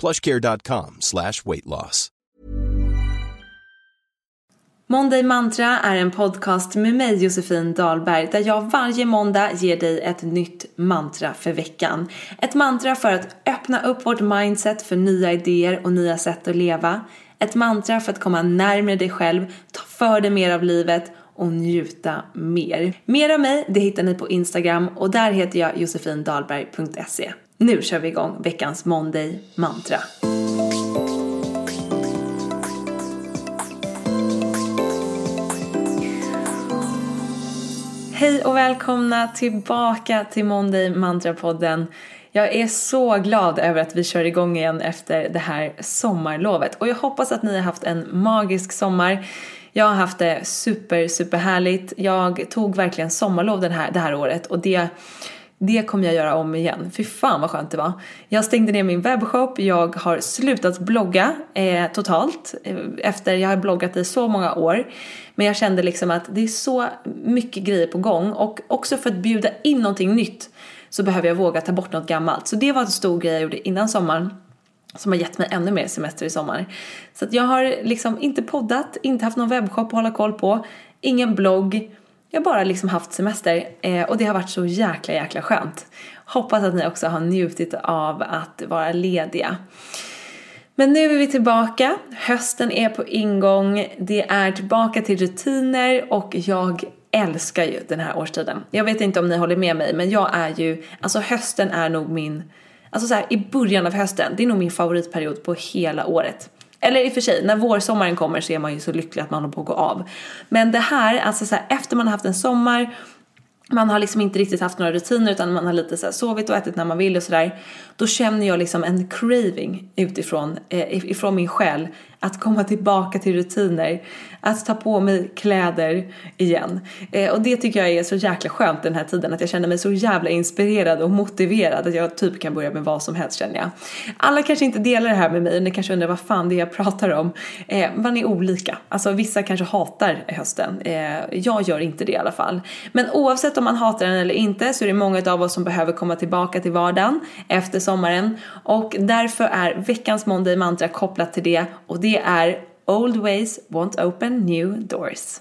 plushcare.com slash weight loss. Monday Mantra är en podcast med mig Josefin Dahlberg där jag varje måndag ger dig ett nytt mantra för veckan. Ett mantra för att öppna upp vårt mindset för nya idéer och nya sätt att leva. Ett mantra för att komma närmare dig själv, ta för dig mer av livet och njuta mer. Mer av mig det hittar ni på Instagram och där heter jag josefindalberg.se. Nu kör vi igång veckans Monday Mantra. Hej och välkomna tillbaka till Monday Mantra-podden. Jag är så glad över att vi kör igång igen efter det här sommarlovet och jag hoppas att ni har haft en magisk sommar. Jag har haft det super, super härligt. Jag tog verkligen sommarlov den här, det här året och det, det kommer jag göra om igen. Fy fan vad skönt det var. Jag stängde ner min webbshop, jag har slutat blogga eh, totalt eh, efter jag har bloggat i så många år. Men jag kände liksom att det är så mycket grejer på gång och också för att bjuda in någonting nytt så behöver jag våga ta bort något gammalt. Så det var en stor grej jag gjorde innan sommaren som har gett mig ännu mer semester i sommar. Så att jag har liksom inte poddat, inte haft någon webbshop att hålla koll på, ingen blogg. Jag har bara liksom haft semester eh, och det har varit så jäkla jäkla skönt. Hoppas att ni också har njutit av att vara lediga. Men nu är vi tillbaka, hösten är på ingång, det är tillbaka till rutiner och jag älskar ju den här årstiden. Jag vet inte om ni håller med mig men jag är ju, alltså hösten är nog min Alltså så här, i början av hösten, det är nog min favoritperiod på hela året. Eller i och för sig, när vårsommaren kommer så är man ju så lycklig att man håller på att gå av. Men det här, alltså så här, efter man har haft en sommar man har liksom inte riktigt haft några rutiner utan man har lite så sovit och ätit när man vill och sådär. Då känner jag liksom en craving utifrån, eh, ifrån min själ att komma tillbaka till rutiner, att ta på mig kläder igen. Eh, och det tycker jag är så jäkla skönt den här tiden, att jag känner mig så jävla inspirerad och motiverad att jag typ kan börja med vad som helst känner jag. Alla kanske inte delar det här med mig, och ni kanske undrar vad fan det är jag pratar om. Eh, man är olika, alltså vissa kanske hatar hösten. Eh, jag gör inte det i alla fall. Men oavsett om man hatar den eller inte så är det många av oss som behöver komma tillbaka till vardagen efter sommaren och därför är veckans Monday mantra kopplat till det och det är Old ways won't open new doors.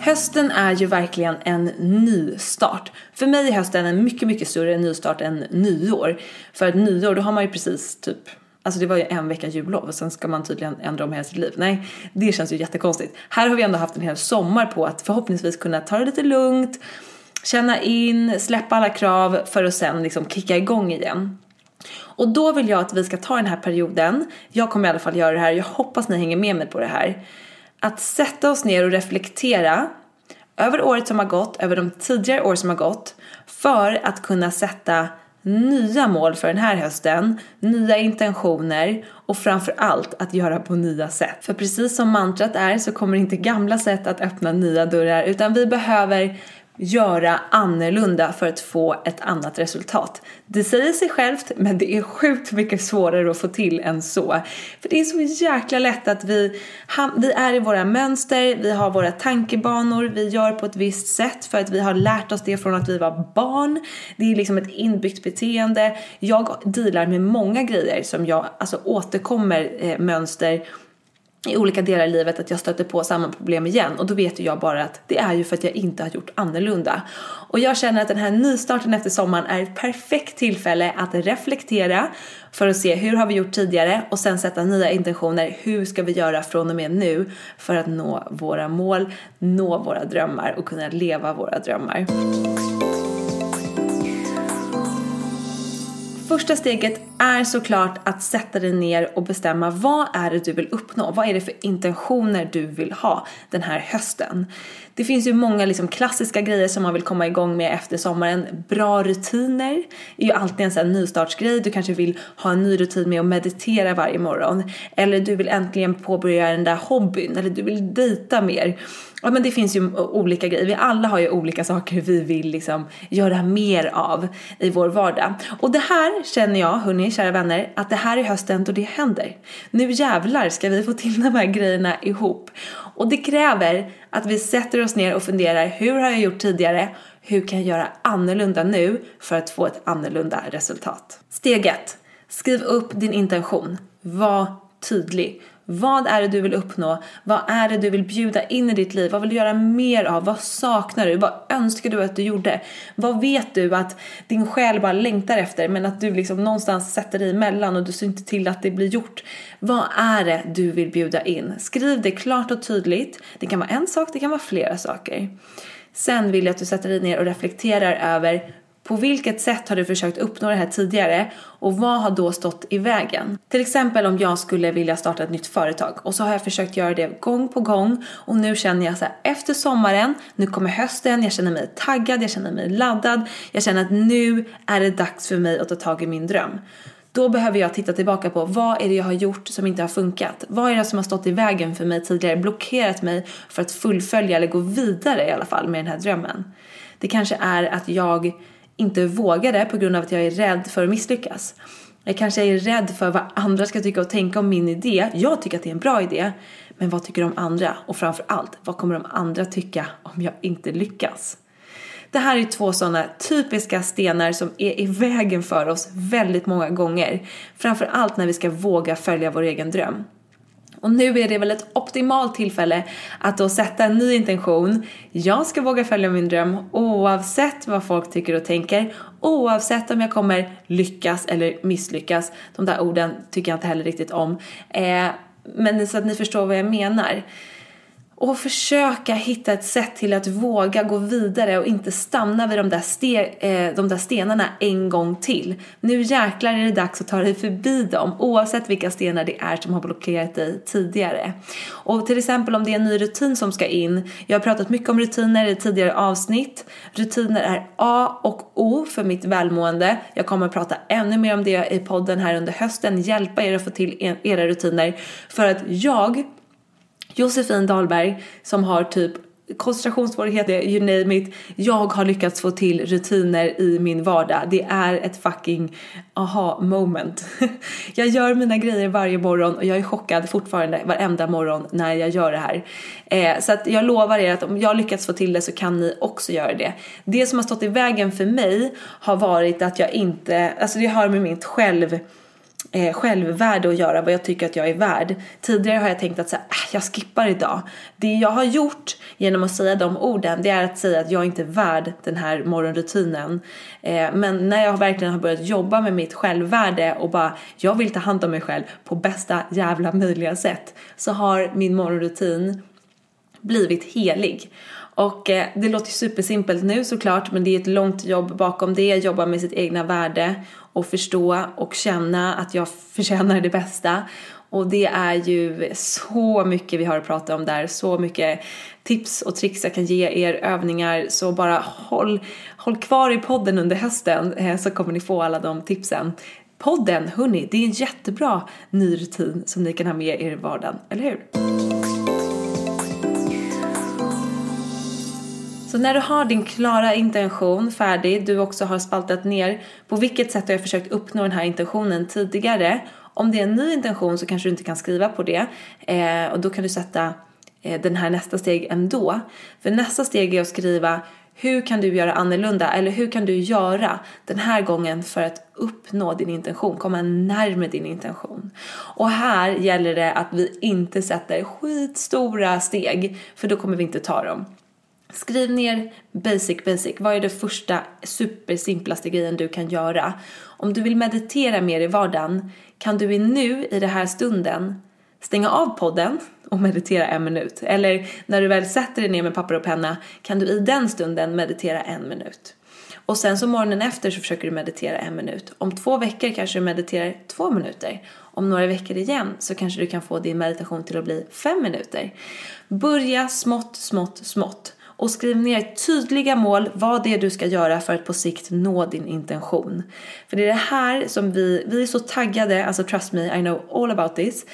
Hösten är ju verkligen en ny start. För mig är hösten en mycket, mycket större nystart än nyår. För att nyår, då har man ju precis typ Alltså det var ju en vecka jullov och sen ska man tydligen ändra om hela sitt liv. Nej, det känns ju jättekonstigt. Här har vi ändå haft en hel sommar på att förhoppningsvis kunna ta det lite lugnt, känna in, släppa alla krav för att sen liksom kicka igång igen. Och då vill jag att vi ska ta den här perioden, jag kommer i alla fall göra det här, jag hoppas ni hänger med mig på det här. Att sätta oss ner och reflektera över året som har gått, över de tidigare år som har gått, för att kunna sätta nya mål för den här hösten, nya intentioner och framför allt att göra på nya sätt. För precis som mantrat är så kommer inte gamla sätt att öppna nya dörrar utan vi behöver göra annorlunda för att få ett annat resultat. Det säger sig självt, men det är sjukt mycket svårare att få till än så. För det är så jäkla lätt att vi, vi är i våra mönster, vi har våra tankebanor, vi gör på ett visst sätt för att vi har lärt oss det från att vi var barn. Det är liksom ett inbyggt beteende. Jag dealar med många grejer som jag, alltså återkommer eh, mönster i olika delar i livet att jag stöter på samma problem igen och då vet ju jag bara att det är ju för att jag inte har gjort annorlunda. Och jag känner att den här nystarten efter sommaren är ett perfekt tillfälle att reflektera för att se hur har vi gjort tidigare och sen sätta nya intentioner. Hur ska vi göra från och med nu för att nå våra mål, nå våra drömmar och kunna leva våra drömmar. Första steget är såklart att sätta dig ner och bestämma vad är det du vill uppnå? Vad är det för intentioner du vill ha den här hösten? Det finns ju många liksom klassiska grejer som man vill komma igång med efter sommaren. Bra rutiner är ju alltid en sån nystartsgrej. Du kanske vill ha en ny rutin med att meditera varje morgon. Eller du vill äntligen påbörja den där hobbyn. Eller du vill dejta mer. Ja men det finns ju olika grejer. Vi alla har ju olika saker vi vill liksom göra mer av i vår vardag. Och det här känner jag, hörni, kära vänner, att det här är hösten då det händer. Nu jävlar ska vi få till de här grejerna ihop. Och det kräver att vi sätter oss ner och funderar, hur har jag gjort tidigare? Hur kan jag göra annorlunda nu för att få ett annorlunda resultat? Steg 1. Skriv upp din intention. Var tydlig. Vad är det du vill uppnå? Vad är det du vill bjuda in i ditt liv? Vad vill du göra mer av? Vad saknar du? Vad önskar du att du gjorde? Vad vet du att din själ bara längtar efter men att du liksom någonstans sätter dig emellan och du ser inte till att det blir gjort? Vad är det du vill bjuda in? Skriv det klart och tydligt. Det kan vara en sak, det kan vara flera saker. Sen vill jag att du sätter dig ner och reflekterar över på vilket sätt har du försökt uppnå det här tidigare och vad har då stått i vägen? Till exempel om jag skulle vilja starta ett nytt företag och så har jag försökt göra det gång på gång och nu känner jag så här efter sommaren, nu kommer hösten, jag känner mig taggad, jag känner mig laddad, jag känner att nu är det dags för mig att ta tag i min dröm. Då behöver jag titta tillbaka på vad är det jag har gjort som inte har funkat? Vad är det som har stått i vägen för mig tidigare, blockerat mig för att fullfölja eller gå vidare i alla fall med den här drömmen? Det kanske är att jag inte vågade på grund av att jag är rädd för att misslyckas. Jag kanske är rädd för vad andra ska tycka och tänka om min idé. Jag tycker att det är en bra idé. Men vad tycker de andra? Och framför allt, vad kommer de andra tycka om jag inte lyckas? Det här är två sådana typiska stenar som är i vägen för oss väldigt många gånger. Framför allt när vi ska våga följa vår egen dröm. Och nu är det väl ett optimalt tillfälle att då sätta en ny intention. Jag ska våga följa min dröm oavsett vad folk tycker och tänker. Oavsett om jag kommer lyckas eller misslyckas. De där orden tycker jag inte heller riktigt om. Eh, men så att ni förstår vad jag menar och försöka hitta ett sätt till att våga gå vidare och inte stanna vid de där, ste eh, de där stenarna en gång till. Nu jäklar är det dags att ta dig förbi dem oavsett vilka stenar det är som har blockerat dig tidigare. Och till exempel om det är en ny rutin som ska in. Jag har pratat mycket om rutiner i tidigare avsnitt. Rutiner är A och O för mitt välmående. Jag kommer att prata ännu mer om det i podden här under hösten. Hjälpa er att få till era rutiner för att jag Josefin Dahlberg som har typ koncentrationssvårigheter, you name it. Jag har lyckats få till rutiner i min vardag. Det är ett fucking aha moment. jag gör mina grejer varje morgon och jag är chockad fortfarande varenda morgon när jag gör det här. Eh, så att jag lovar er att om jag lyckats få till det så kan ni också göra det. Det som har stått i vägen för mig har varit att jag inte, alltså det har med mitt själv eh, självvärde att göra, vad jag tycker att jag är värd. Tidigare har jag tänkt att så här, äh, jag skippar idag. Det jag har gjort genom att säga de orden, det är att säga att jag inte är värd den här morgonrutinen. Eh, men när jag verkligen har börjat jobba med mitt självvärde och bara, jag vill ta hand om mig själv på bästa jävla möjliga sätt, så har min morgonrutin blivit helig. Och eh, det låter supersimpelt nu såklart men det är ett långt jobb bakom det, jobba med sitt egna värde och förstå och känna att jag förtjänar det bästa. Och det är ju så mycket vi har att prata om där, så mycket tips och tricks jag kan ge er, övningar. Så bara håll, håll kvar i podden under hösten eh, så kommer ni få alla de tipsen. Podden, hörni, det är en jättebra ny rutin som ni kan ha med er i vardagen, eller hur? Så när du har din klara intention färdig, du också har spaltat ner på vilket sätt har jag försökt uppnå den här intentionen tidigare. Om det är en ny intention så kanske du inte kan skriva på det eh, och då kan du sätta eh, den här nästa steg ändå. För nästa steg är att skriva hur kan du göra annorlunda eller hur kan du göra den här gången för att uppnå din intention, komma närmare din intention. Och här gäller det att vi inte sätter skitstora steg för då kommer vi inte ta dem. Skriv ner basic basic. Vad är det första supersimplaste grejen du kan göra? Om du vill meditera mer i vardagen kan du i nu, i den här stunden, stänga av podden och meditera en minut. Eller när du väl sätter dig ner med papper och penna kan du i den stunden meditera en minut. Och sen så morgonen efter så försöker du meditera en minut. Om två veckor kanske du mediterar två minuter. Om några veckor igen så kanske du kan få din meditation till att bli fem minuter. Börja smått, smått, smått och skriv ner tydliga mål vad det är du ska göra för att på sikt nå din intention. För det är det här som vi, vi är så taggade, alltså trust me, I know all about this.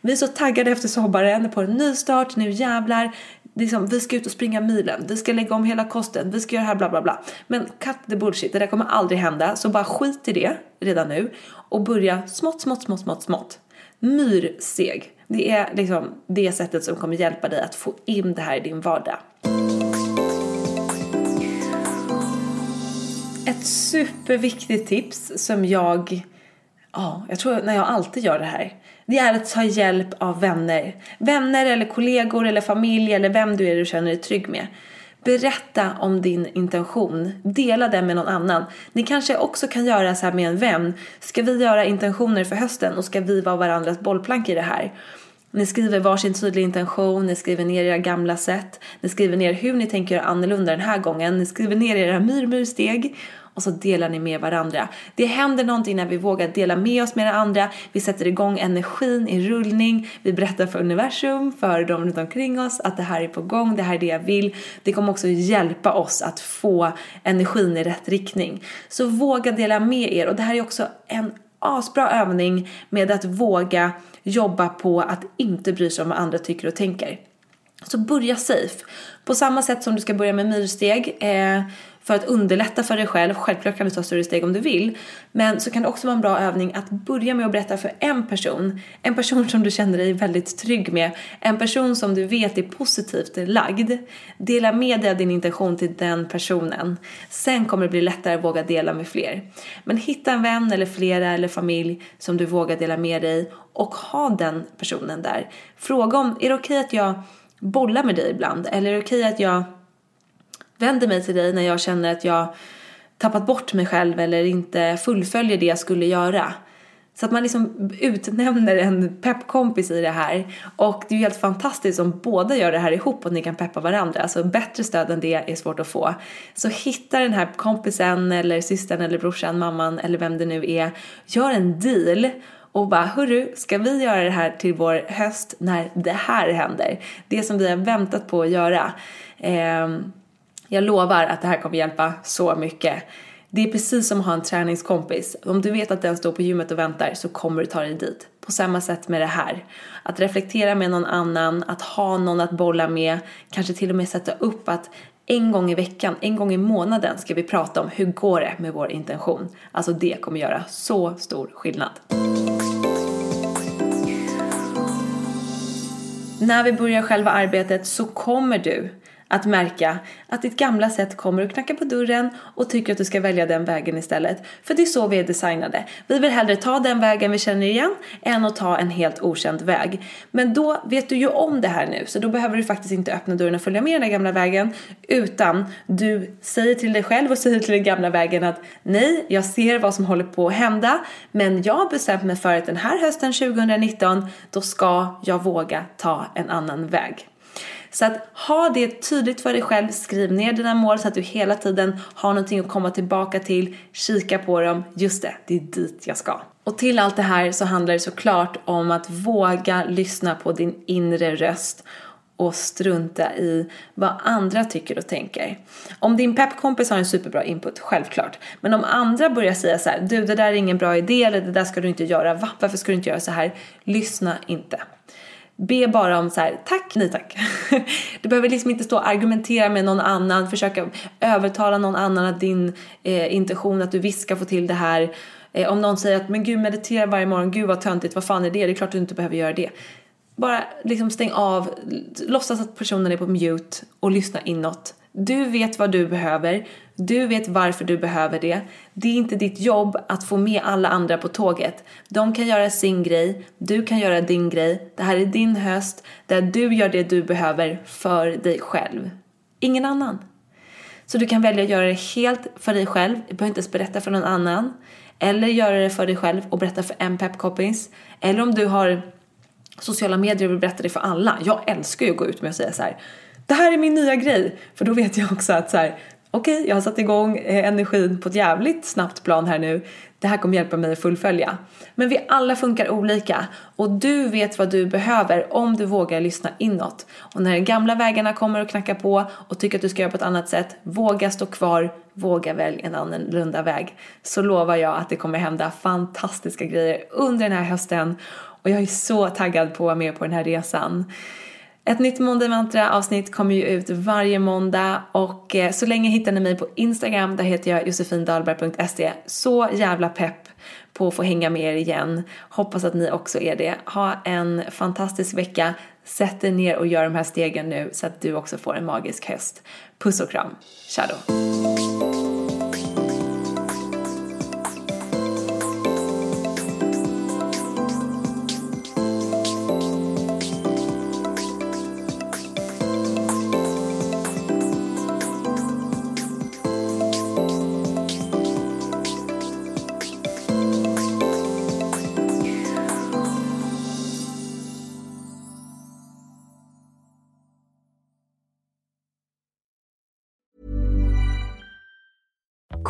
Vi är så taggade efter sommaren på en ny start, nu jävlar. Liksom, vi ska ut och springa milen, vi ska lägga om hela kosten, vi ska göra det här bla bla bla. Men cut the bullshit, det där kommer aldrig hända. Så bara skit i det redan nu och börja smått, smått, smått, smått, smått. Myrseg. Det är liksom det sättet som kommer hjälpa dig att få in det här i din vardag. Ett superviktigt tips som jag, ja, jag tror när jag alltid gör det här. Det är att ta hjälp av vänner. Vänner eller kollegor eller familj eller vem du är du känner dig trygg med. Berätta om din intention. Dela den med någon annan. Ni kanske också kan göra så här med en vän. Ska vi göra intentioner för hösten och ska vi vara varandras bollplank i det här? Ni skriver varsin tydlig intention, ni skriver ner era gamla sätt, ni skriver ner hur ni tänker göra annorlunda den här gången, ni skriver ner era myrmyrsteg och så delar ni med varandra. Det händer någonting när vi vågar dela med oss med andra, vi sätter igång energin i rullning, vi berättar för universum, för de runt omkring oss att det här är på gång, det här är det jag vill. Det kommer också hjälpa oss att få energin i rätt riktning. Så våga dela med er och det här är också en asbra övning med att våga jobba på att inte bry sig om vad andra tycker och tänker. Så börja safe. På samma sätt som du ska börja med myrsteg eh, för att underlätta för dig själv. Självklart kan du ta större steg om du vill. Men så kan det också vara en bra övning att börja med att berätta för en person. En person som du känner dig väldigt trygg med. En person som du vet är positivt lagd. Dela med dig av din intention till den personen. Sen kommer det bli lättare att våga dela med fler. Men hitta en vän eller flera eller familj som du vågar dela med dig och ha den personen där. Fråga om, är det okej okay att jag bollar med dig ibland? Eller är det okej okay att jag vänder mig till dig när jag känner att jag tappat bort mig själv eller inte fullföljer det jag skulle göra. Så att man liksom utnämner en peppkompis i det här. Och det är ju helt fantastiskt om båda gör det här ihop och ni kan peppa varandra. Alltså bättre stöd än det är svårt att få. Så hitta den här kompisen eller systern eller brorsan, mamman eller vem det nu är. Gör en deal och bara hörru, ska vi göra det här till vår höst när det här händer? Det som vi har väntat på att göra. Eh, jag lovar att det här kommer hjälpa så mycket. Det är precis som att ha en träningskompis. Om du vet att den står på gymmet och väntar så kommer du ta dig dit. På samma sätt med det här. Att reflektera med någon annan, att ha någon att bolla med, kanske till och med sätta upp att en gång i veckan, en gång i månaden ska vi prata om hur går det med vår intention. Alltså det kommer göra så stor skillnad. När vi börjar själva arbetet så kommer du att märka att ditt gamla sätt kommer och knackar på dörren och tycker att du ska välja den vägen istället. För det är så vi är designade. Vi vill hellre ta den vägen vi känner igen än att ta en helt okänd väg. Men då vet du ju om det här nu så då behöver du faktiskt inte öppna dörren och följa med den gamla vägen utan du säger till dig själv och säger till den gamla vägen att nej, jag ser vad som håller på att hända men jag har bestämt mig för att den här hösten 2019 då ska jag våga ta en annan väg. Så att ha det tydligt för dig själv, skriv ner dina mål så att du hela tiden har någonting att komma tillbaka till, kika på dem, just det, det är dit jag ska. Och till allt det här så handlar det såklart om att våga lyssna på din inre röst och strunta i vad andra tycker och tänker. Om din peppkompis har en superbra input, självklart. Men om andra börjar säga så här, du det där är ingen bra idé eller det där ska du inte göra, va? Varför ska du inte göra så här? Lyssna inte. Be bara om så här, tack, nej tack. Du behöver liksom inte stå och argumentera med någon annan, försöka övertala någon annan att din eh, intention att du visst ska få till det här. Eh, om någon säger att men gud meditera varje morgon, gud vad töntigt, vad fan är det? Det är klart du inte behöver göra det. Bara liksom stäng av, låtsas att personen är på mute och lyssna inåt. Du vet vad du behöver, du vet varför du behöver det. Det är inte ditt jobb att få med alla andra på tåget. De kan göra sin grej, du kan göra din grej. Det här är din höst där du gör det du behöver för dig själv. Ingen annan. Så du kan välja att göra det helt för dig själv, du behöver inte ens berätta för någon annan. Eller göra det för dig själv och berätta för en peppkompis. Eller om du har sociala medier och vill berätta det för alla. Jag älskar ju att gå ut med och säga så här. Det här är min nya grej. För då vet jag också att så här, okej, okay, jag har satt igång eh, energin på ett jävligt snabbt plan här nu. Det här kommer hjälpa mig att fullfölja. Men vi alla funkar olika och du vet vad du behöver om du vågar lyssna inåt. Och när de gamla vägarna kommer och knackar på och tycker att du ska göra på ett annat sätt, våga stå kvar, våga välja en annorlunda väg. Så lovar jag att det kommer hända fantastiska grejer under den här hösten och jag är så taggad på att vara med på den här resan. Ett nytt Måndag Mantra avsnitt kommer ju ut varje måndag och eh, så länge hittar ni mig på Instagram, där heter jag josefindalberg.se. Så jävla pepp på att få hänga med er igen. Hoppas att ni också är det. Ha en fantastisk vecka. Sätt er ner och gör de här stegen nu så att du också får en magisk höst. Puss och kram. Tja